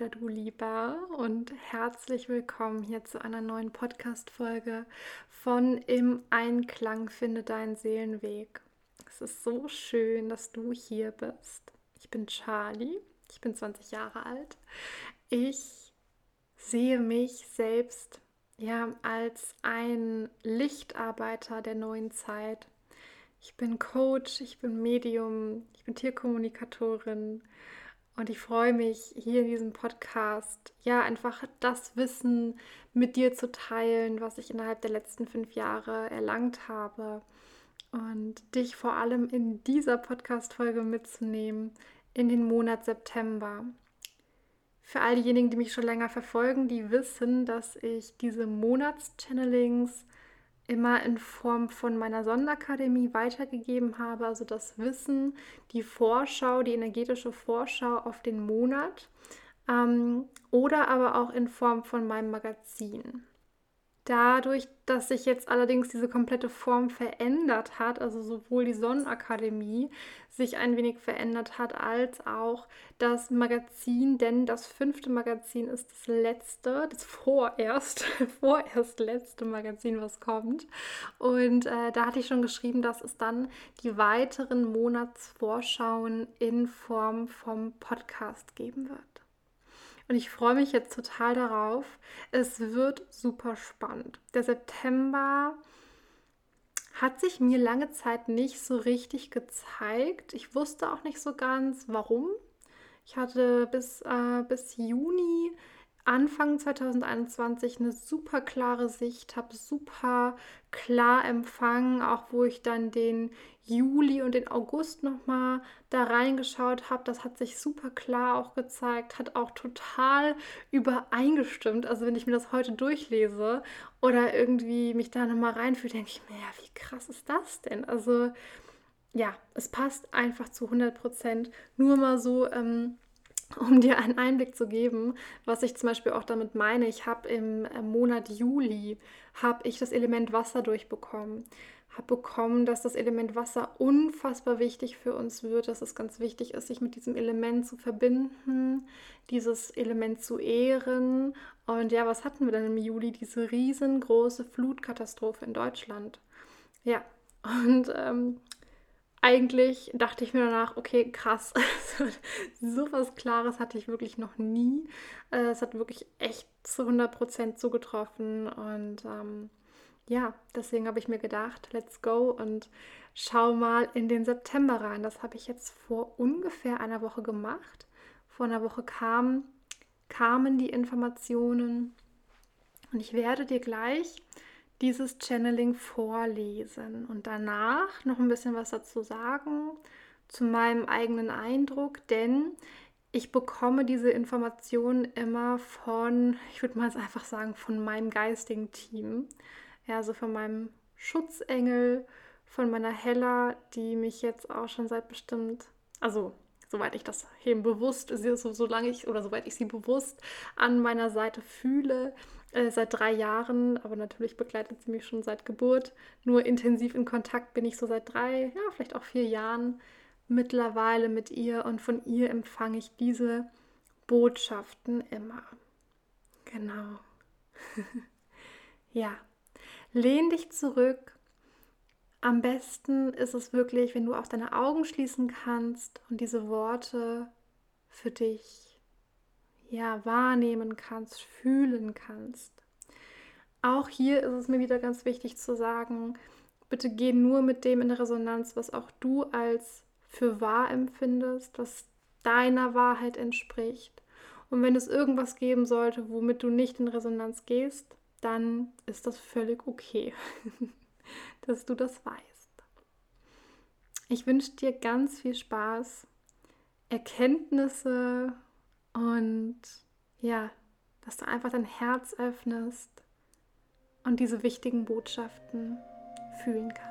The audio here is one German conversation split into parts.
oder du Lieber und herzlich willkommen hier zu einer neuen Podcast-Folge von Im Einklang finde deinen Seelenweg. Es ist so schön, dass du hier bist. Ich bin Charlie, ich bin 20 Jahre alt. Ich sehe mich selbst ja als ein Lichtarbeiter der neuen Zeit ich bin Coach, ich bin Medium, ich bin Tierkommunikatorin und ich freue mich, hier in diesem Podcast ja einfach das Wissen mit dir zu teilen, was ich innerhalb der letzten fünf Jahre erlangt habe und dich vor allem in dieser Podcast-Folge mitzunehmen in den Monat September. Für all diejenigen, die mich schon länger verfolgen, die wissen, dass ich diese Monatschannelings immer in Form von meiner Sonderakademie weitergegeben habe, also das Wissen, die Vorschau, die energetische Vorschau auf den Monat ähm, oder aber auch in Form von meinem Magazin. Dadurch, dass sich jetzt allerdings diese komplette Form verändert hat, also sowohl die Sonnenakademie sich ein wenig verändert hat, als auch das Magazin, denn das fünfte Magazin ist das letzte, das vorerst, vorerst letzte Magazin, was kommt. Und äh, da hatte ich schon geschrieben, dass es dann die weiteren Monatsvorschauen in Form vom Podcast geben wird. Und ich freue mich jetzt total darauf. Es wird super spannend. Der September hat sich mir lange Zeit nicht so richtig gezeigt. Ich wusste auch nicht so ganz, warum. Ich hatte bis, äh, bis Juni Anfang 2021 eine super klare Sicht, habe super klar empfangen, auch wo ich dann den Juli und den August nochmal da reingeschaut habe. Das hat sich super klar auch gezeigt, hat auch total übereingestimmt. Also wenn ich mir das heute durchlese oder irgendwie mich da nochmal reinfühle, denke ich mir, ja, wie krass ist das denn? Also ja, es passt einfach zu 100 Prozent. Nur mal so. Ähm, um dir einen Einblick zu geben, was ich zum Beispiel auch damit meine. Ich habe im äh, Monat Juli habe ich das Element Wasser durchbekommen. Habe bekommen, dass das Element Wasser unfassbar wichtig für uns wird, dass es ganz wichtig ist, sich mit diesem Element zu verbinden, dieses Element zu ehren. Und ja, was hatten wir dann im Juli? Diese riesengroße Flutkatastrophe in Deutschland. Ja, und ähm, eigentlich dachte ich mir danach, okay, krass, so was Klares hatte ich wirklich noch nie. Äh, es hat wirklich echt zu 100% zugetroffen und ähm, ja, deswegen habe ich mir gedacht, let's go und schau mal in den September rein. Das habe ich jetzt vor ungefähr einer Woche gemacht. Vor einer Woche kam, kamen die Informationen und ich werde dir gleich dieses Channeling vorlesen und danach noch ein bisschen was dazu sagen zu meinem eigenen Eindruck, denn ich bekomme diese Informationen immer von, ich würde mal einfach sagen, von meinem geistigen Team. Ja, also von meinem Schutzengel, von meiner Hella, die mich jetzt auch schon seit bestimmt, also soweit ich das eben bewusst, so, solange ich oder soweit ich sie bewusst an meiner Seite fühle, äh, seit drei Jahren, aber natürlich begleitet sie mich schon seit Geburt. Nur intensiv in Kontakt bin ich so seit drei, ja, vielleicht auch vier Jahren mittlerweile mit ihr und von ihr empfange ich diese Botschaften immer. Genau. ja, lehn dich zurück. Am besten ist es wirklich, wenn du auch deine Augen schließen kannst und diese Worte für dich ja, wahrnehmen kannst, fühlen kannst. Auch hier ist es mir wieder ganz wichtig zu sagen, bitte geh nur mit dem in Resonanz, was auch du als für wahr empfindest, was deiner Wahrheit entspricht. Und wenn es irgendwas geben sollte, womit du nicht in Resonanz gehst, dann ist das völlig okay, dass du das weißt. Ich wünsche dir ganz viel Spaß, Erkenntnisse und ja, dass du einfach dein Herz öffnest und diese wichtigen Botschaften fühlen kannst.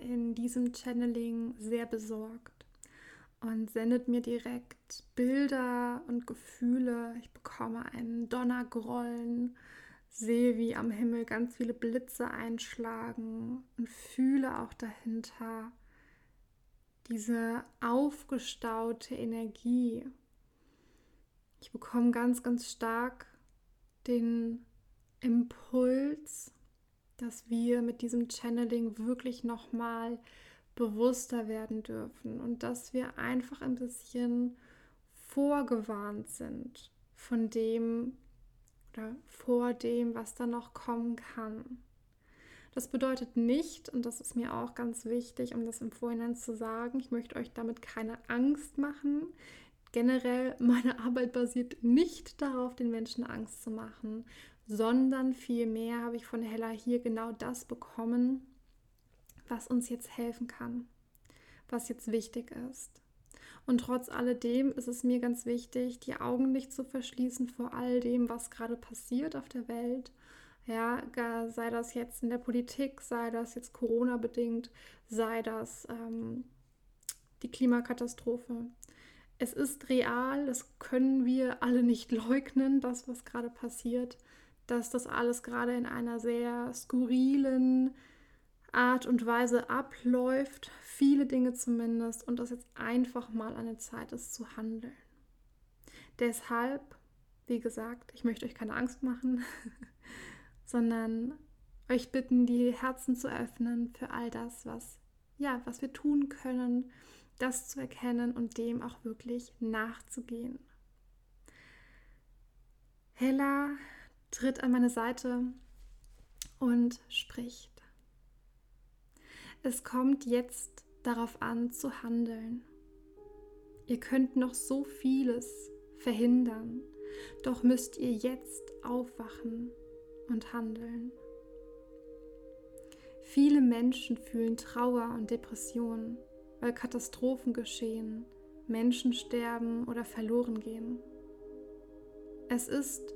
In diesem Channeling sehr besorgt und sendet mir direkt Bilder und Gefühle. Ich bekomme einen Donnergrollen, sehe, wie am Himmel ganz viele Blitze einschlagen und fühle auch dahinter diese aufgestaute Energie. Ich bekomme ganz, ganz stark den Impuls, dass wir mit diesem Channeling wirklich nochmal bewusster werden dürfen und dass wir einfach ein bisschen vorgewarnt sind von dem oder vor dem, was da noch kommen kann. Das bedeutet nicht, und das ist mir auch ganz wichtig, um das im Vorhinein zu sagen, ich möchte euch damit keine Angst machen. Generell, meine Arbeit basiert nicht darauf, den Menschen Angst zu machen, sondern vielmehr habe ich von Hella hier genau das bekommen, was uns jetzt helfen kann, was jetzt wichtig ist. Und trotz alledem ist es mir ganz wichtig, die Augen nicht zu verschließen vor all dem, was gerade passiert auf der Welt. Ja, sei das jetzt in der Politik, sei das jetzt Corona bedingt, sei das ähm, die Klimakatastrophe. Es ist real, das können wir alle nicht leugnen, das, was gerade passiert, dass das alles gerade in einer sehr skurrilen, Art und Weise abläuft, viele Dinge zumindest, und dass jetzt einfach mal eine Zeit ist zu handeln. Deshalb, wie gesagt, ich möchte euch keine Angst machen, sondern euch bitten, die Herzen zu öffnen für all das, was ja, was wir tun können, das zu erkennen und dem auch wirklich nachzugehen. Hella tritt an meine Seite und spricht. Es kommt jetzt darauf an zu handeln. Ihr könnt noch so vieles verhindern, doch müsst ihr jetzt aufwachen und handeln. Viele Menschen fühlen Trauer und Depressionen, weil Katastrophen geschehen, Menschen sterben oder verloren gehen. Es ist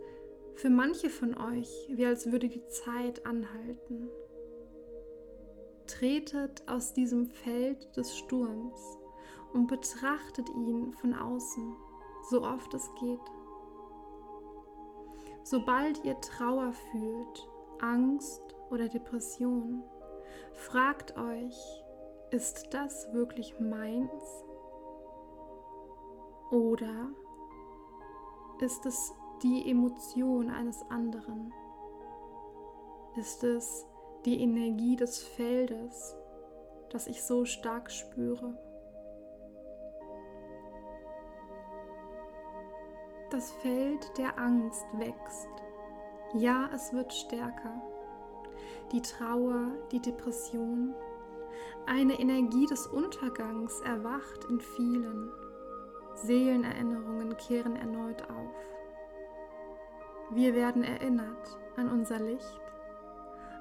für manche von euch, wie als würde die Zeit anhalten tretet aus diesem Feld des Sturms und betrachtet ihn von außen, so oft es geht. Sobald ihr Trauer fühlt, Angst oder Depression, fragt euch, ist das wirklich meins? Oder ist es die Emotion eines anderen? Ist es die Energie des Feldes, das ich so stark spüre. Das Feld der Angst wächst. Ja, es wird stärker. Die Trauer, die Depression, eine Energie des Untergangs erwacht in vielen. Seelenerinnerungen kehren erneut auf. Wir werden erinnert an unser Licht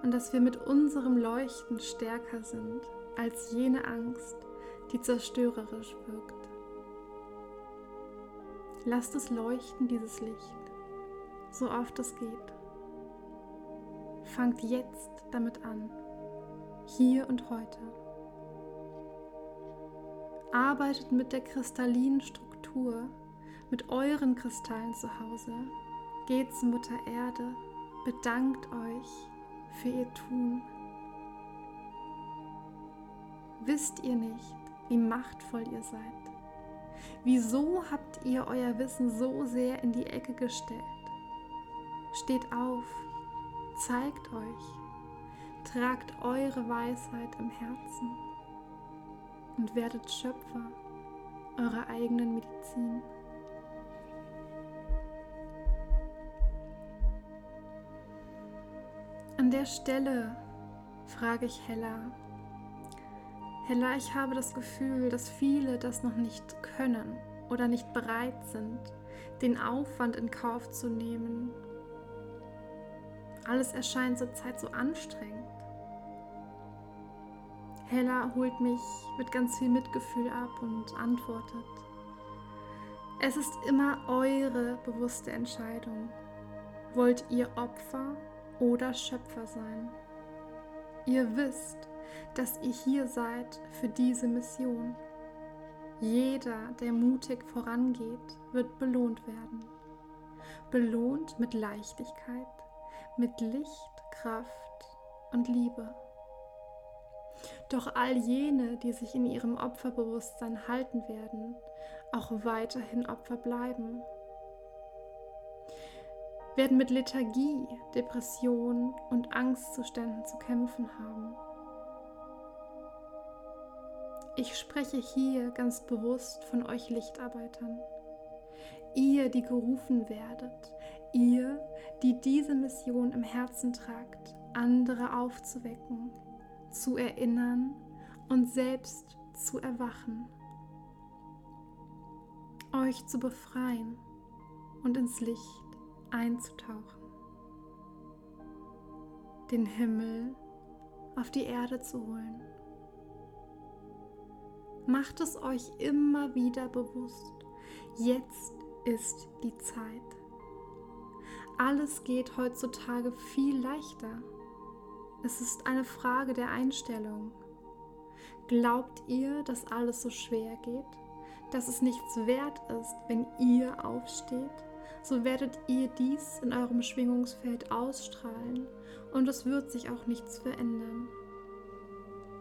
und dass wir mit unserem Leuchten stärker sind als jene Angst, die zerstörerisch wirkt. Lasst es leuchten, dieses Licht, so oft es geht. Fangt jetzt damit an, hier und heute. Arbeitet mit der kristallinen Struktur, mit euren Kristallen zu Hause. Geht zu Mutter Erde, bedankt euch für ihr Tun. Wisst ihr nicht, wie machtvoll ihr seid? Wieso habt ihr euer Wissen so sehr in die Ecke gestellt? Steht auf, zeigt euch, tragt eure Weisheit im Herzen und werdet Schöpfer eurer eigenen Medizin. Der Stelle frage ich Hella. Hella, ich habe das Gefühl, dass viele das noch nicht können oder nicht bereit sind, den Aufwand in Kauf zu nehmen. Alles erscheint zurzeit so anstrengend. Hella holt mich mit ganz viel Mitgefühl ab und antwortet. Es ist immer eure bewusste Entscheidung. Wollt ihr Opfer oder Schöpfer sein. Ihr wisst, dass ihr hier seid für diese Mission. Jeder, der mutig vorangeht, wird belohnt werden. Belohnt mit Leichtigkeit, mit Licht, Kraft und Liebe. Doch all jene, die sich in ihrem Opferbewusstsein halten werden, auch weiterhin Opfer bleiben, werden mit Lethargie, Depression und Angstzuständen zu kämpfen haben. Ich spreche hier ganz bewusst von euch Lichtarbeitern. Ihr, die gerufen werdet, ihr, die diese Mission im Herzen tragt, andere aufzuwecken, zu erinnern und selbst zu erwachen, euch zu befreien und ins Licht einzutauchen, den Himmel auf die Erde zu holen. Macht es euch immer wieder bewusst, jetzt ist die Zeit. Alles geht heutzutage viel leichter. Es ist eine Frage der Einstellung. Glaubt ihr, dass alles so schwer geht? Dass es nichts wert ist, wenn ihr aufsteht? So werdet ihr dies in eurem Schwingungsfeld ausstrahlen und es wird sich auch nichts verändern.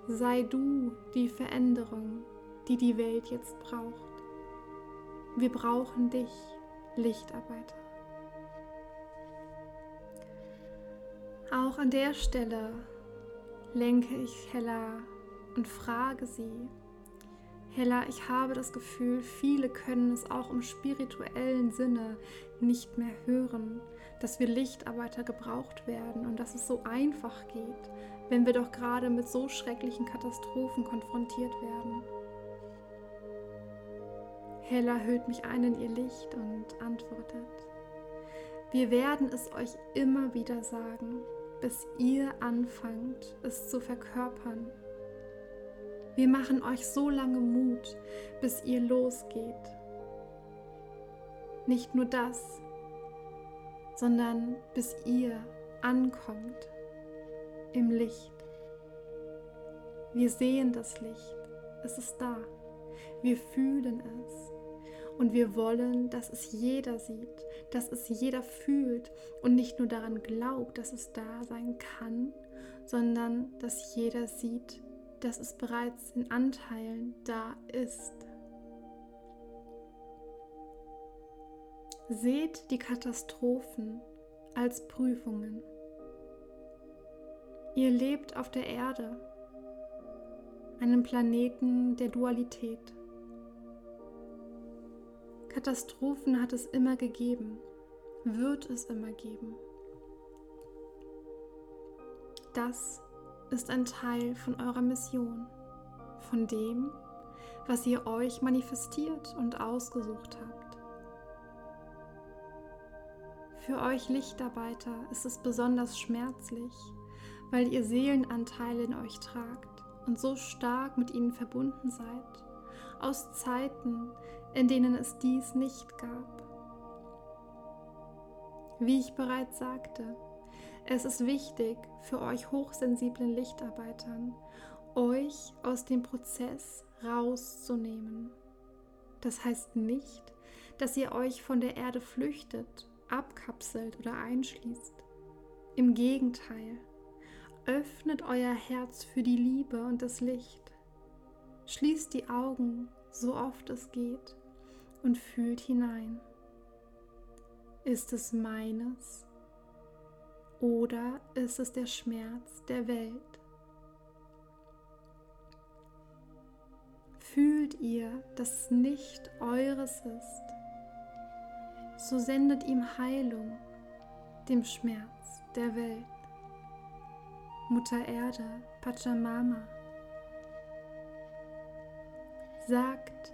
Sei du die Veränderung, die die Welt jetzt braucht. Wir brauchen dich, Lichtarbeiter. Auch an der Stelle lenke ich Hella und frage sie, Hella, ich habe das Gefühl, viele können es auch im spirituellen Sinne nicht mehr hören, dass wir Lichtarbeiter gebraucht werden und dass es so einfach geht, wenn wir doch gerade mit so schrecklichen Katastrophen konfrontiert werden. Hella hüllt mich ein in ihr Licht und antwortet, wir werden es euch immer wieder sagen, bis ihr anfangt, es zu verkörpern. Wir machen euch so lange Mut, bis ihr losgeht. Nicht nur das, sondern bis ihr ankommt im Licht. Wir sehen das Licht, es ist da, wir fühlen es. Und wir wollen, dass es jeder sieht, dass es jeder fühlt und nicht nur daran glaubt, dass es da sein kann, sondern dass jeder sieht, dass es bereits in Anteilen da ist. Seht die Katastrophen als Prüfungen. Ihr lebt auf der Erde, einem Planeten der Dualität. Katastrophen hat es immer gegeben, wird es immer geben. Das ist ein Teil von eurer Mission, von dem, was ihr euch manifestiert und ausgesucht habt. Für euch Lichtarbeiter ist es besonders schmerzlich, weil ihr Seelenanteile in euch tragt und so stark mit ihnen verbunden seid, aus Zeiten, in denen es dies nicht gab. Wie ich bereits sagte, es ist wichtig für euch hochsensiblen Lichtarbeitern, euch aus dem Prozess rauszunehmen. Das heißt nicht, dass ihr euch von der Erde flüchtet, abkapselt oder einschließt. Im Gegenteil, öffnet euer Herz für die Liebe und das Licht. Schließt die Augen, so oft es geht, und fühlt hinein. Ist es meines oder ist es der Schmerz der Welt? Fühlt ihr, dass es nicht eures ist, so sendet ihm Heilung dem Schmerz der Welt. Mutter Erde, Pachamama, sagt,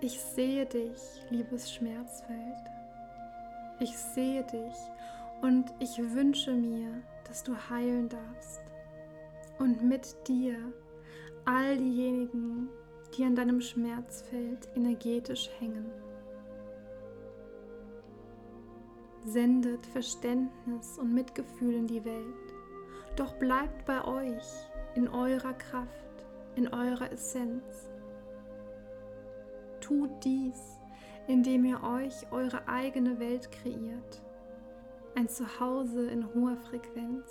ich sehe dich, liebes Schmerzfeld. Ich sehe dich und ich wünsche mir, dass du heilen darfst. Und mit dir all diejenigen, die an deinem Schmerzfeld energetisch hängen. Sendet Verständnis und Mitgefühl in die Welt. Doch bleibt bei euch, in eurer Kraft, in eurer Essenz. Tut dies, indem ihr euch eure eigene Welt kreiert, ein Zuhause in hoher Frequenz.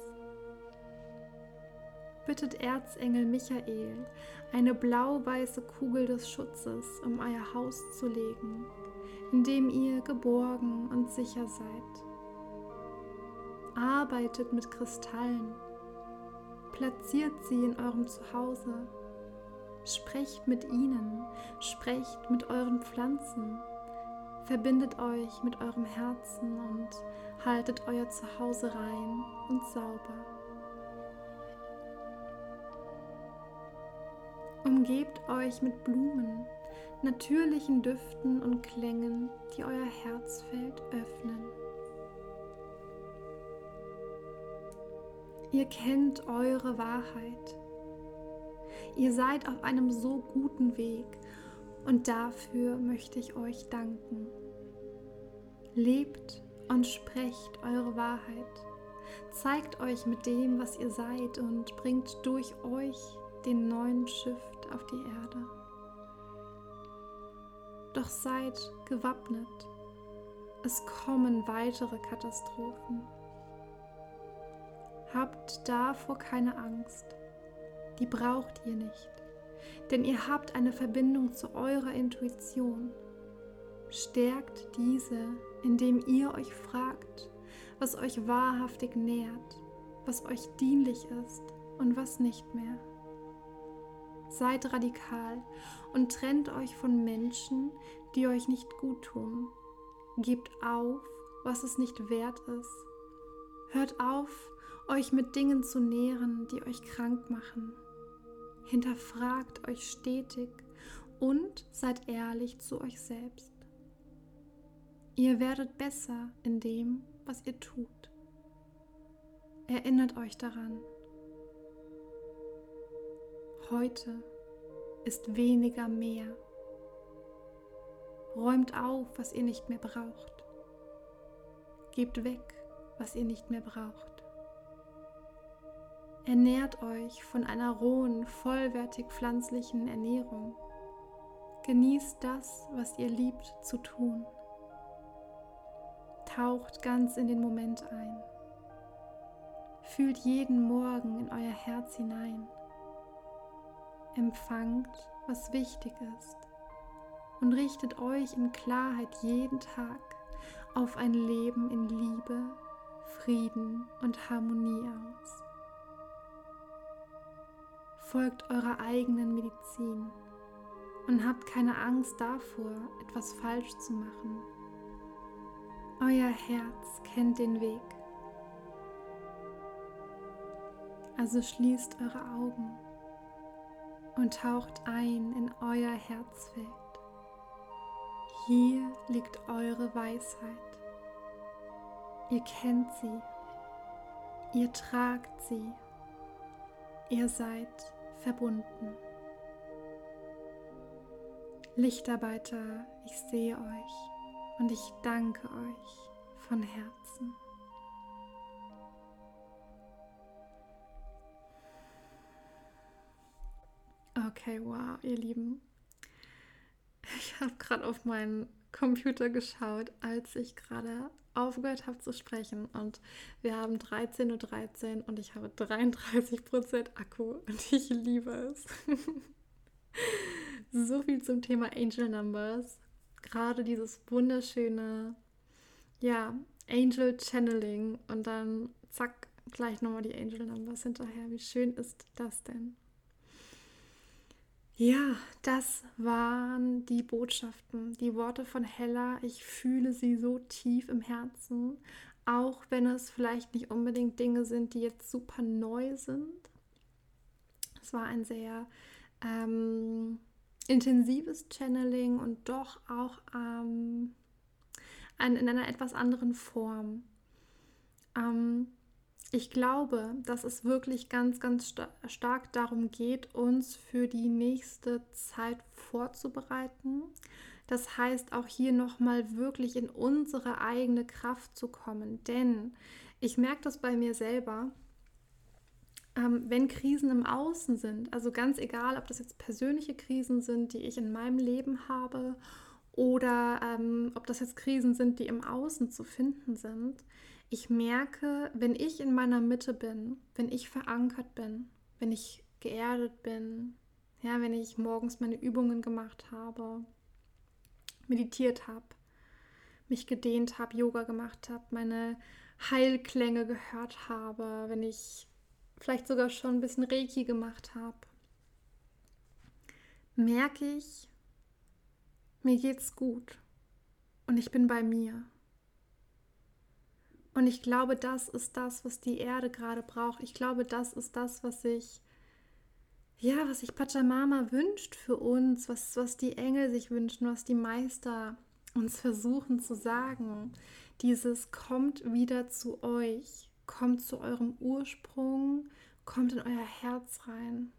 Bittet Erzengel Michael, eine blau-weiße Kugel des Schutzes um euer Haus zu legen, in dem ihr geborgen und sicher seid. Arbeitet mit Kristallen, platziert sie in eurem Zuhause, sprecht mit ihnen, sprecht mit euren Pflanzen, verbindet euch mit eurem Herzen und haltet euer Zuhause rein und sauber. Umgebt euch mit Blumen, natürlichen Düften und Klängen, die euer Herzfeld öffnen. Ihr kennt eure Wahrheit. Ihr seid auf einem so guten Weg und dafür möchte ich euch danken. Lebt und sprecht eure Wahrheit. Zeigt euch mit dem, was ihr seid und bringt durch euch den neuen Shift auf die Erde. Doch seid gewappnet. Es kommen weitere Katastrophen. Habt davor keine Angst. Die braucht ihr nicht. Denn ihr habt eine Verbindung zu eurer Intuition. Stärkt diese, indem ihr euch fragt, was euch wahrhaftig nährt, was euch dienlich ist und was nicht mehr. Seid radikal und trennt euch von Menschen, die euch nicht gut tun. Gebt auf, was es nicht wert ist. Hört auf, euch mit Dingen zu nähren, die euch krank machen. Hinterfragt euch stetig und seid ehrlich zu euch selbst. Ihr werdet besser in dem, was ihr tut. Erinnert euch daran. Heute ist weniger mehr. Räumt auf, was ihr nicht mehr braucht. Gebt weg, was ihr nicht mehr braucht. Ernährt euch von einer rohen, vollwertig pflanzlichen Ernährung. Genießt das, was ihr liebt zu tun. Taucht ganz in den Moment ein. Fühlt jeden Morgen in euer Herz hinein empfangt, was wichtig ist und richtet euch in Klarheit jeden Tag auf ein Leben in Liebe, Frieden und Harmonie aus. Folgt eurer eigenen Medizin und habt keine Angst davor, etwas falsch zu machen. Euer Herz kennt den Weg. Also schließt eure Augen und taucht ein in euer Herzfeld. Hier liegt eure Weisheit. Ihr kennt sie, ihr tragt sie, ihr seid verbunden. Lichtarbeiter, ich sehe euch und ich danke euch von Herzen. Okay, wow, ihr Lieben. Ich habe gerade auf meinen Computer geschaut, als ich gerade aufgehört habe zu sprechen und wir haben 13.13 Uhr 13 und ich habe 33% Akku und ich liebe es. so viel zum Thema Angel Numbers. Gerade dieses wunderschöne, ja, Angel Channeling und dann zack, gleich nochmal die Angel Numbers hinterher. Wie schön ist das denn? Ja, das waren die Botschaften, die Worte von Hella. Ich fühle sie so tief im Herzen, auch wenn es vielleicht nicht unbedingt Dinge sind, die jetzt super neu sind. Es war ein sehr ähm, intensives Channeling und doch auch ähm, ein, in einer etwas anderen Form. Ähm, ich glaube, dass es wirklich ganz, ganz sta stark darum geht, uns für die nächste Zeit vorzubereiten. Das heißt, auch hier nochmal wirklich in unsere eigene Kraft zu kommen. Denn ich merke das bei mir selber. Ähm, wenn Krisen im Außen sind, also ganz egal, ob das jetzt persönliche Krisen sind, die ich in meinem Leben habe, oder ähm, ob das jetzt Krisen sind, die im Außen zu finden sind, ich merke, wenn ich in meiner Mitte bin, wenn ich verankert bin, wenn ich geerdet bin, ja, wenn ich morgens meine Übungen gemacht habe, meditiert habe, mich gedehnt habe, Yoga gemacht habe, meine Heilklänge gehört habe, wenn ich vielleicht sogar schon ein bisschen Reiki gemacht habe, merke ich, mir geht's gut und ich bin bei mir. Und ich glaube, das ist das, was die Erde gerade braucht. Ich glaube, das ist das, was sich ja, was sich Pachamama wünscht für uns, was, was die Engel sich wünschen, was die Meister uns versuchen zu sagen. Dieses kommt wieder zu euch, kommt zu eurem Ursprung, kommt in euer Herz rein,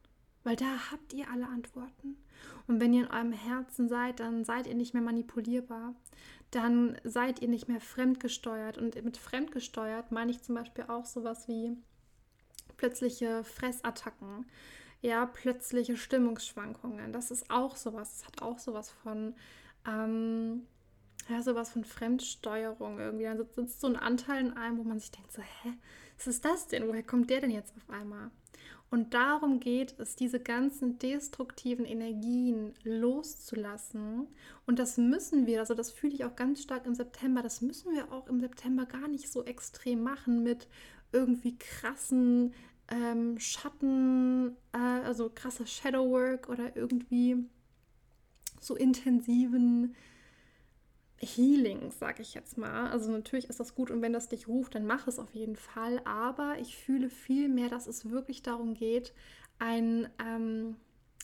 weil da habt ihr alle Antworten. Und wenn ihr in eurem Herzen seid, dann seid ihr nicht mehr manipulierbar, dann seid ihr nicht mehr fremdgesteuert. Und mit fremdgesteuert meine ich zum Beispiel auch sowas wie plötzliche Fressattacken, ja, plötzliche Stimmungsschwankungen. Das ist auch sowas, das hat auch sowas von ähm, ja, sowas von Fremdsteuerung irgendwie. Dann sitzt so ein Anteil in einem, wo man sich denkt, so, hä, was ist das denn? Woher kommt der denn jetzt auf einmal? Und darum geht es, diese ganzen destruktiven Energien loszulassen. Und das müssen wir, also das fühle ich auch ganz stark im September, das müssen wir auch im September gar nicht so extrem machen mit irgendwie krassen ähm, Schatten, äh, also krasser Shadowwork oder irgendwie so intensiven Healing, sage ich jetzt mal. Also natürlich ist das gut und wenn das dich ruft, dann mach es auf jeden Fall. Aber ich fühle viel mehr, dass es wirklich darum geht, ein ähm,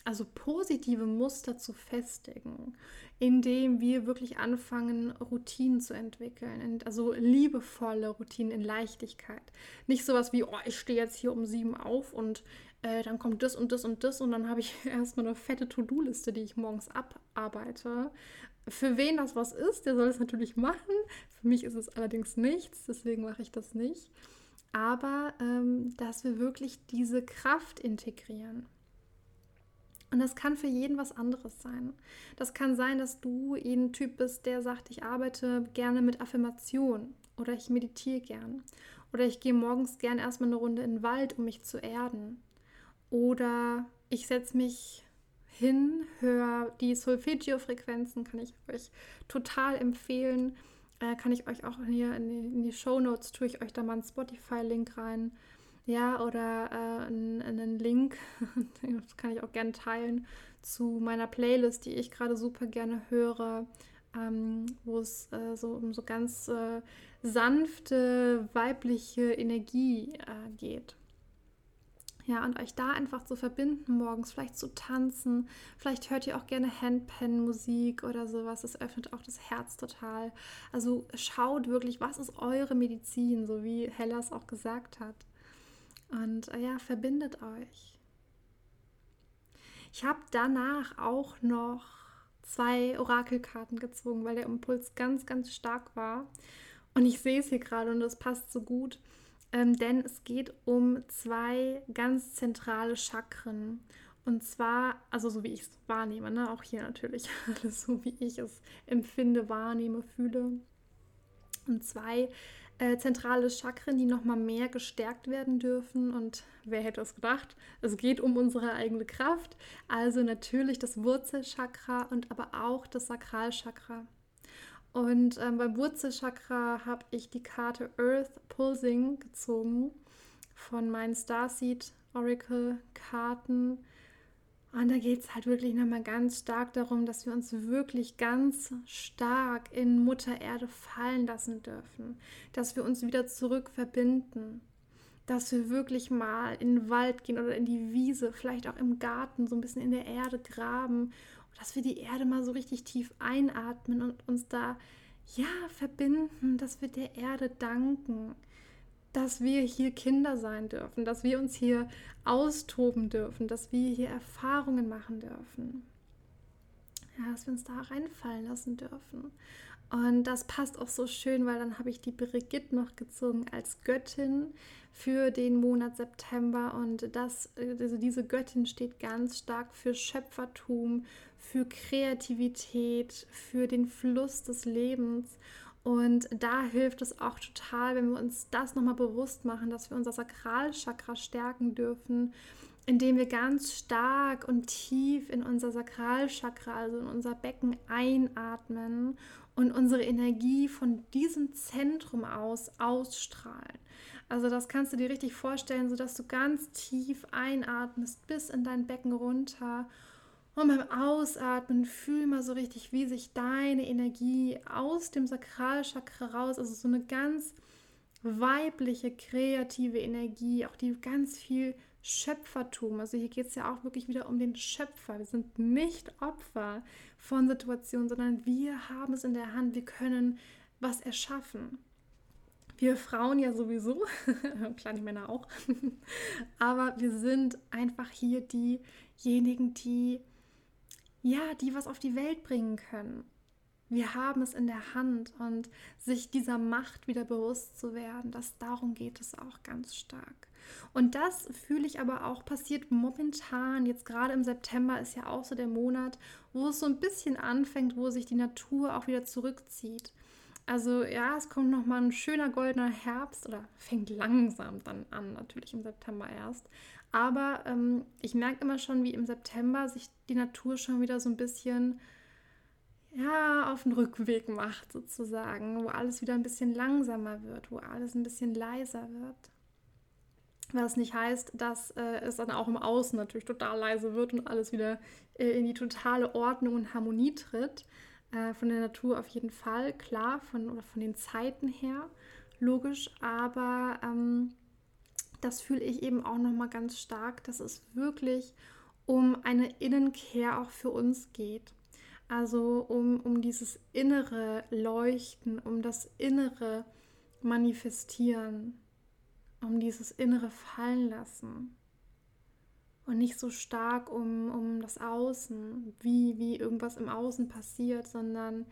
also positive Muster zu festigen, indem wir wirklich anfangen, Routinen zu entwickeln. Also liebevolle Routinen in Leichtigkeit. Nicht sowas wie, oh, ich stehe jetzt hier um sieben auf und äh, dann kommt das und das und das und dann habe ich erstmal eine fette To-Do-Liste, die ich morgens abarbeite, für wen das was ist, der soll es natürlich machen. Für mich ist es allerdings nichts, deswegen mache ich das nicht. Aber ähm, dass wir wirklich diese Kraft integrieren. Und das kann für jeden was anderes sein. Das kann sein, dass du ein Typ bist, der sagt, ich arbeite gerne mit Affirmation oder ich meditiere gern oder ich gehe morgens gern erstmal eine Runde in den Wald, um mich zu erden oder ich setze mich hin, höre die Solfeggio-Frequenzen, kann ich euch total empfehlen. Äh, kann ich euch auch hier in die, in die Show Notes, tue ich euch da mal einen Spotify-Link rein. Ja, oder äh, einen, einen Link, das kann ich auch gerne teilen, zu meiner Playlist, die ich gerade super gerne höre, ähm, wo es äh, so um so ganz äh, sanfte weibliche Energie äh, geht. Ja, und euch da einfach zu verbinden morgens, vielleicht zu tanzen. Vielleicht hört ihr auch gerne Handpan-Musik oder sowas. Das öffnet auch das Herz total. Also schaut wirklich, was ist eure Medizin, so wie Hellas auch gesagt hat. Und äh, ja, verbindet euch. Ich habe danach auch noch zwei Orakelkarten gezogen, weil der Impuls ganz, ganz stark war. Und ich sehe es hier gerade und das passt so gut ähm, denn es geht um zwei ganz zentrale Chakren. Und zwar, also so wie ich es wahrnehme, ne? auch hier natürlich, alles so wie ich es empfinde, wahrnehme, fühle. Und zwei äh, zentrale Chakren, die nochmal mehr gestärkt werden dürfen. Und wer hätte es gedacht? Es geht um unsere eigene Kraft. Also natürlich das Wurzelchakra und aber auch das Sakralchakra. Und ähm, beim Wurzelchakra habe ich die Karte Earth Pulsing gezogen von meinen Starseed Oracle Karten. Und da geht es halt wirklich nochmal ganz stark darum, dass wir uns wirklich ganz stark in Mutter Erde fallen lassen dürfen. Dass wir uns wieder zurück verbinden. Dass wir wirklich mal in den Wald gehen oder in die Wiese, vielleicht auch im Garten, so ein bisschen in der Erde graben dass wir die Erde mal so richtig tief einatmen und uns da ja verbinden, dass wir der Erde danken, dass wir hier Kinder sein dürfen, dass wir uns hier austoben dürfen, dass wir hier Erfahrungen machen dürfen. Ja, dass wir uns da reinfallen lassen dürfen. Und das passt auch so schön, weil dann habe ich die Brigitte noch gezogen als Göttin für den Monat September. Und das, also diese Göttin steht ganz stark für Schöpfertum, für Kreativität, für den Fluss des Lebens. Und da hilft es auch total, wenn wir uns das nochmal bewusst machen, dass wir unser Sakralchakra stärken dürfen, indem wir ganz stark und tief in unser Sakralchakra, also in unser Becken einatmen und unsere Energie von diesem Zentrum aus ausstrahlen. Also das kannst du dir richtig vorstellen, sodass du ganz tief einatmest bis in dein Becken runter und beim Ausatmen fühl mal so richtig, wie sich deine Energie aus dem Sakralchakra raus, also so eine ganz weibliche, kreative Energie, auch die ganz viel Schöpfertum. Also hier geht es ja auch wirklich wieder um den Schöpfer. Wir sind nicht Opfer von Situationen, sondern wir haben es in der Hand. Wir können was erschaffen. Wir Frauen ja sowieso, kleine Männer auch, aber wir sind einfach hier diejenigen, die ja, die was auf die Welt bringen können. Wir haben es in der Hand und sich dieser Macht wieder bewusst zu werden, das darum geht es auch ganz stark. Und das fühle ich aber auch passiert momentan, jetzt gerade im September ist ja auch so der Monat, wo es so ein bisschen anfängt, wo sich die Natur auch wieder zurückzieht. Also ja, es kommt noch mal ein schöner goldener Herbst oder fängt langsam dann an, natürlich im September erst. Aber ähm, ich merke immer schon, wie im September sich die Natur schon wieder so ein bisschen ja, auf den Rückweg macht, sozusagen, wo alles wieder ein bisschen langsamer wird, wo alles ein bisschen leiser wird. Was nicht heißt, dass äh, es dann auch im Außen natürlich total leise wird und alles wieder äh, in die totale Ordnung und Harmonie tritt. Äh, von der Natur auf jeden Fall, klar, von, oder von den Zeiten her, logisch, aber ähm, das fühle ich eben auch nochmal ganz stark, dass es wirklich um eine Innenkehr auch für uns geht. Also um, um dieses innere Leuchten, um das innere Manifestieren, um dieses innere Fallenlassen. Und nicht so stark um, um das Außen, wie, wie irgendwas im Außen passiert, sondern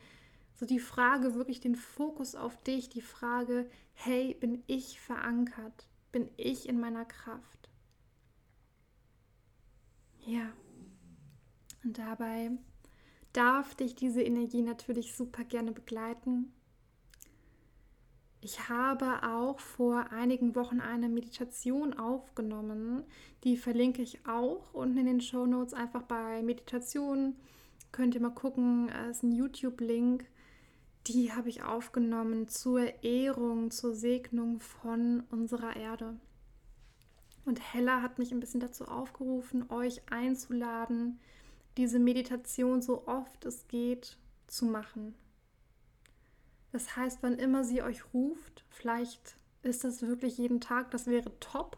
so die Frage, wirklich den Fokus auf dich, die Frage, hey, bin ich verankert? bin ich in meiner Kraft. Ja. Und dabei darf dich diese Energie natürlich super gerne begleiten. Ich habe auch vor einigen Wochen eine Meditation aufgenommen. Die verlinke ich auch unten in den Show Notes einfach bei Meditation. Könnt ihr mal gucken, es ist ein YouTube-Link die habe ich aufgenommen zur Ehrung, zur Segnung von unserer Erde. Und Hella hat mich ein bisschen dazu aufgerufen, euch einzuladen, diese Meditation so oft es geht zu machen. Das heißt, wann immer sie euch ruft, vielleicht ist das wirklich jeden Tag, das wäre top,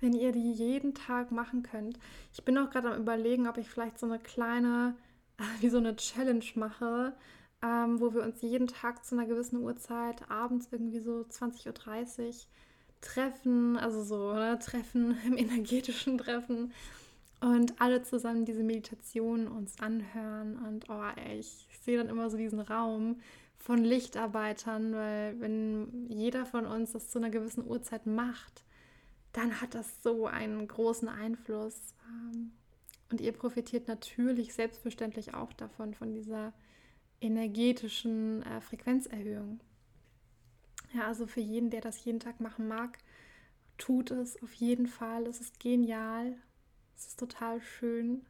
wenn ihr die jeden Tag machen könnt. Ich bin auch gerade am Überlegen, ob ich vielleicht so eine kleine, wie so eine Challenge mache, ähm, wo wir uns jeden Tag zu einer gewissen Uhrzeit, abends irgendwie so 20.30 Uhr, treffen, also so ne, Treffen im energetischen Treffen und alle zusammen diese Meditation uns anhören. Und oh, ey, ich sehe dann immer so diesen Raum von Lichtarbeitern, weil wenn jeder von uns das zu einer gewissen Uhrzeit macht, dann hat das so einen großen Einfluss. Ähm, und ihr profitiert natürlich selbstverständlich auch davon, von dieser energetischen äh, Frequenzerhöhung. Ja, also für jeden, der das jeden Tag machen mag, tut es auf jeden Fall. Es ist genial. Es ist total schön.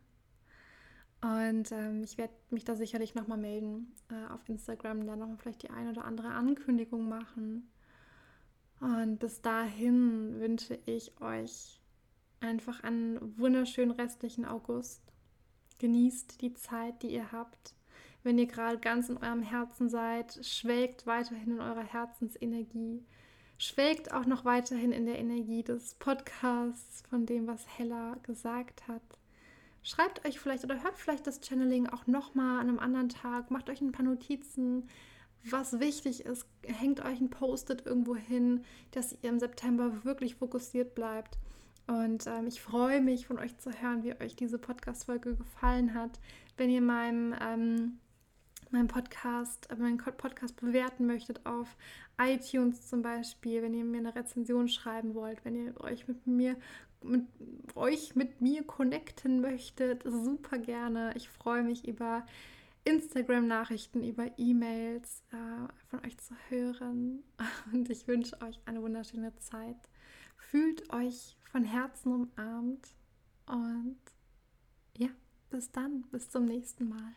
Und ähm, ich werde mich da sicherlich nochmal melden äh, auf Instagram, da nochmal vielleicht die eine oder andere Ankündigung machen. Und bis dahin wünsche ich euch einfach einen wunderschönen restlichen August. Genießt die Zeit, die ihr habt wenn ihr gerade ganz in eurem Herzen seid, schwelgt weiterhin in eurer Herzensenergie. Schwelgt auch noch weiterhin in der Energie des Podcasts, von dem, was Hella gesagt hat. Schreibt euch vielleicht oder hört vielleicht das Channeling auch nochmal an einem anderen Tag. Macht euch ein paar Notizen, was wichtig ist. Hängt euch ein Post-it irgendwo hin, dass ihr im September wirklich fokussiert bleibt. Und ähm, ich freue mich, von euch zu hören, wie euch diese Podcast-Folge gefallen hat. Wenn ihr meinem ähm, meinen Podcast, äh, meinen Podcast bewerten möchtet auf iTunes zum Beispiel, wenn ihr mir eine Rezension schreiben wollt, wenn ihr euch mit mir mit euch mit mir connecten möchtet, super gerne. Ich freue mich über Instagram-Nachrichten, über E-Mails äh, von euch zu hören. Und ich wünsche euch eine wunderschöne Zeit. Fühlt euch von Herzen umarmt und ja, bis dann, bis zum nächsten Mal.